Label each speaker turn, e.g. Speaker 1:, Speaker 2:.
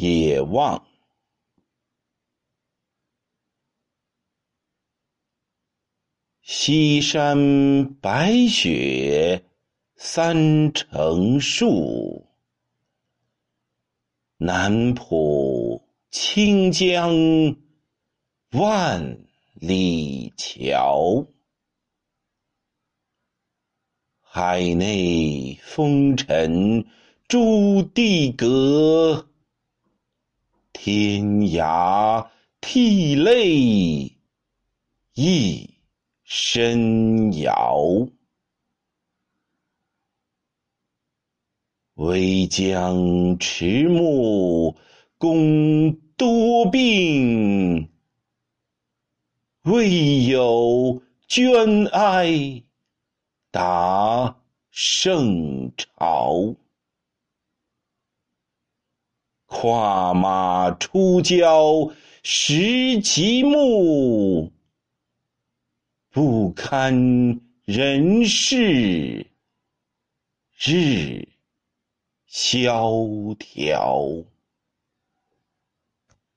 Speaker 1: 野望。西山白雪三成树，南浦清江万里桥。海内风尘朱棣阁，天涯涕泪一身遥。唯将迟暮供多病，未有捐哀。答圣朝，跨马出郊拾极木，不堪人世日萧条。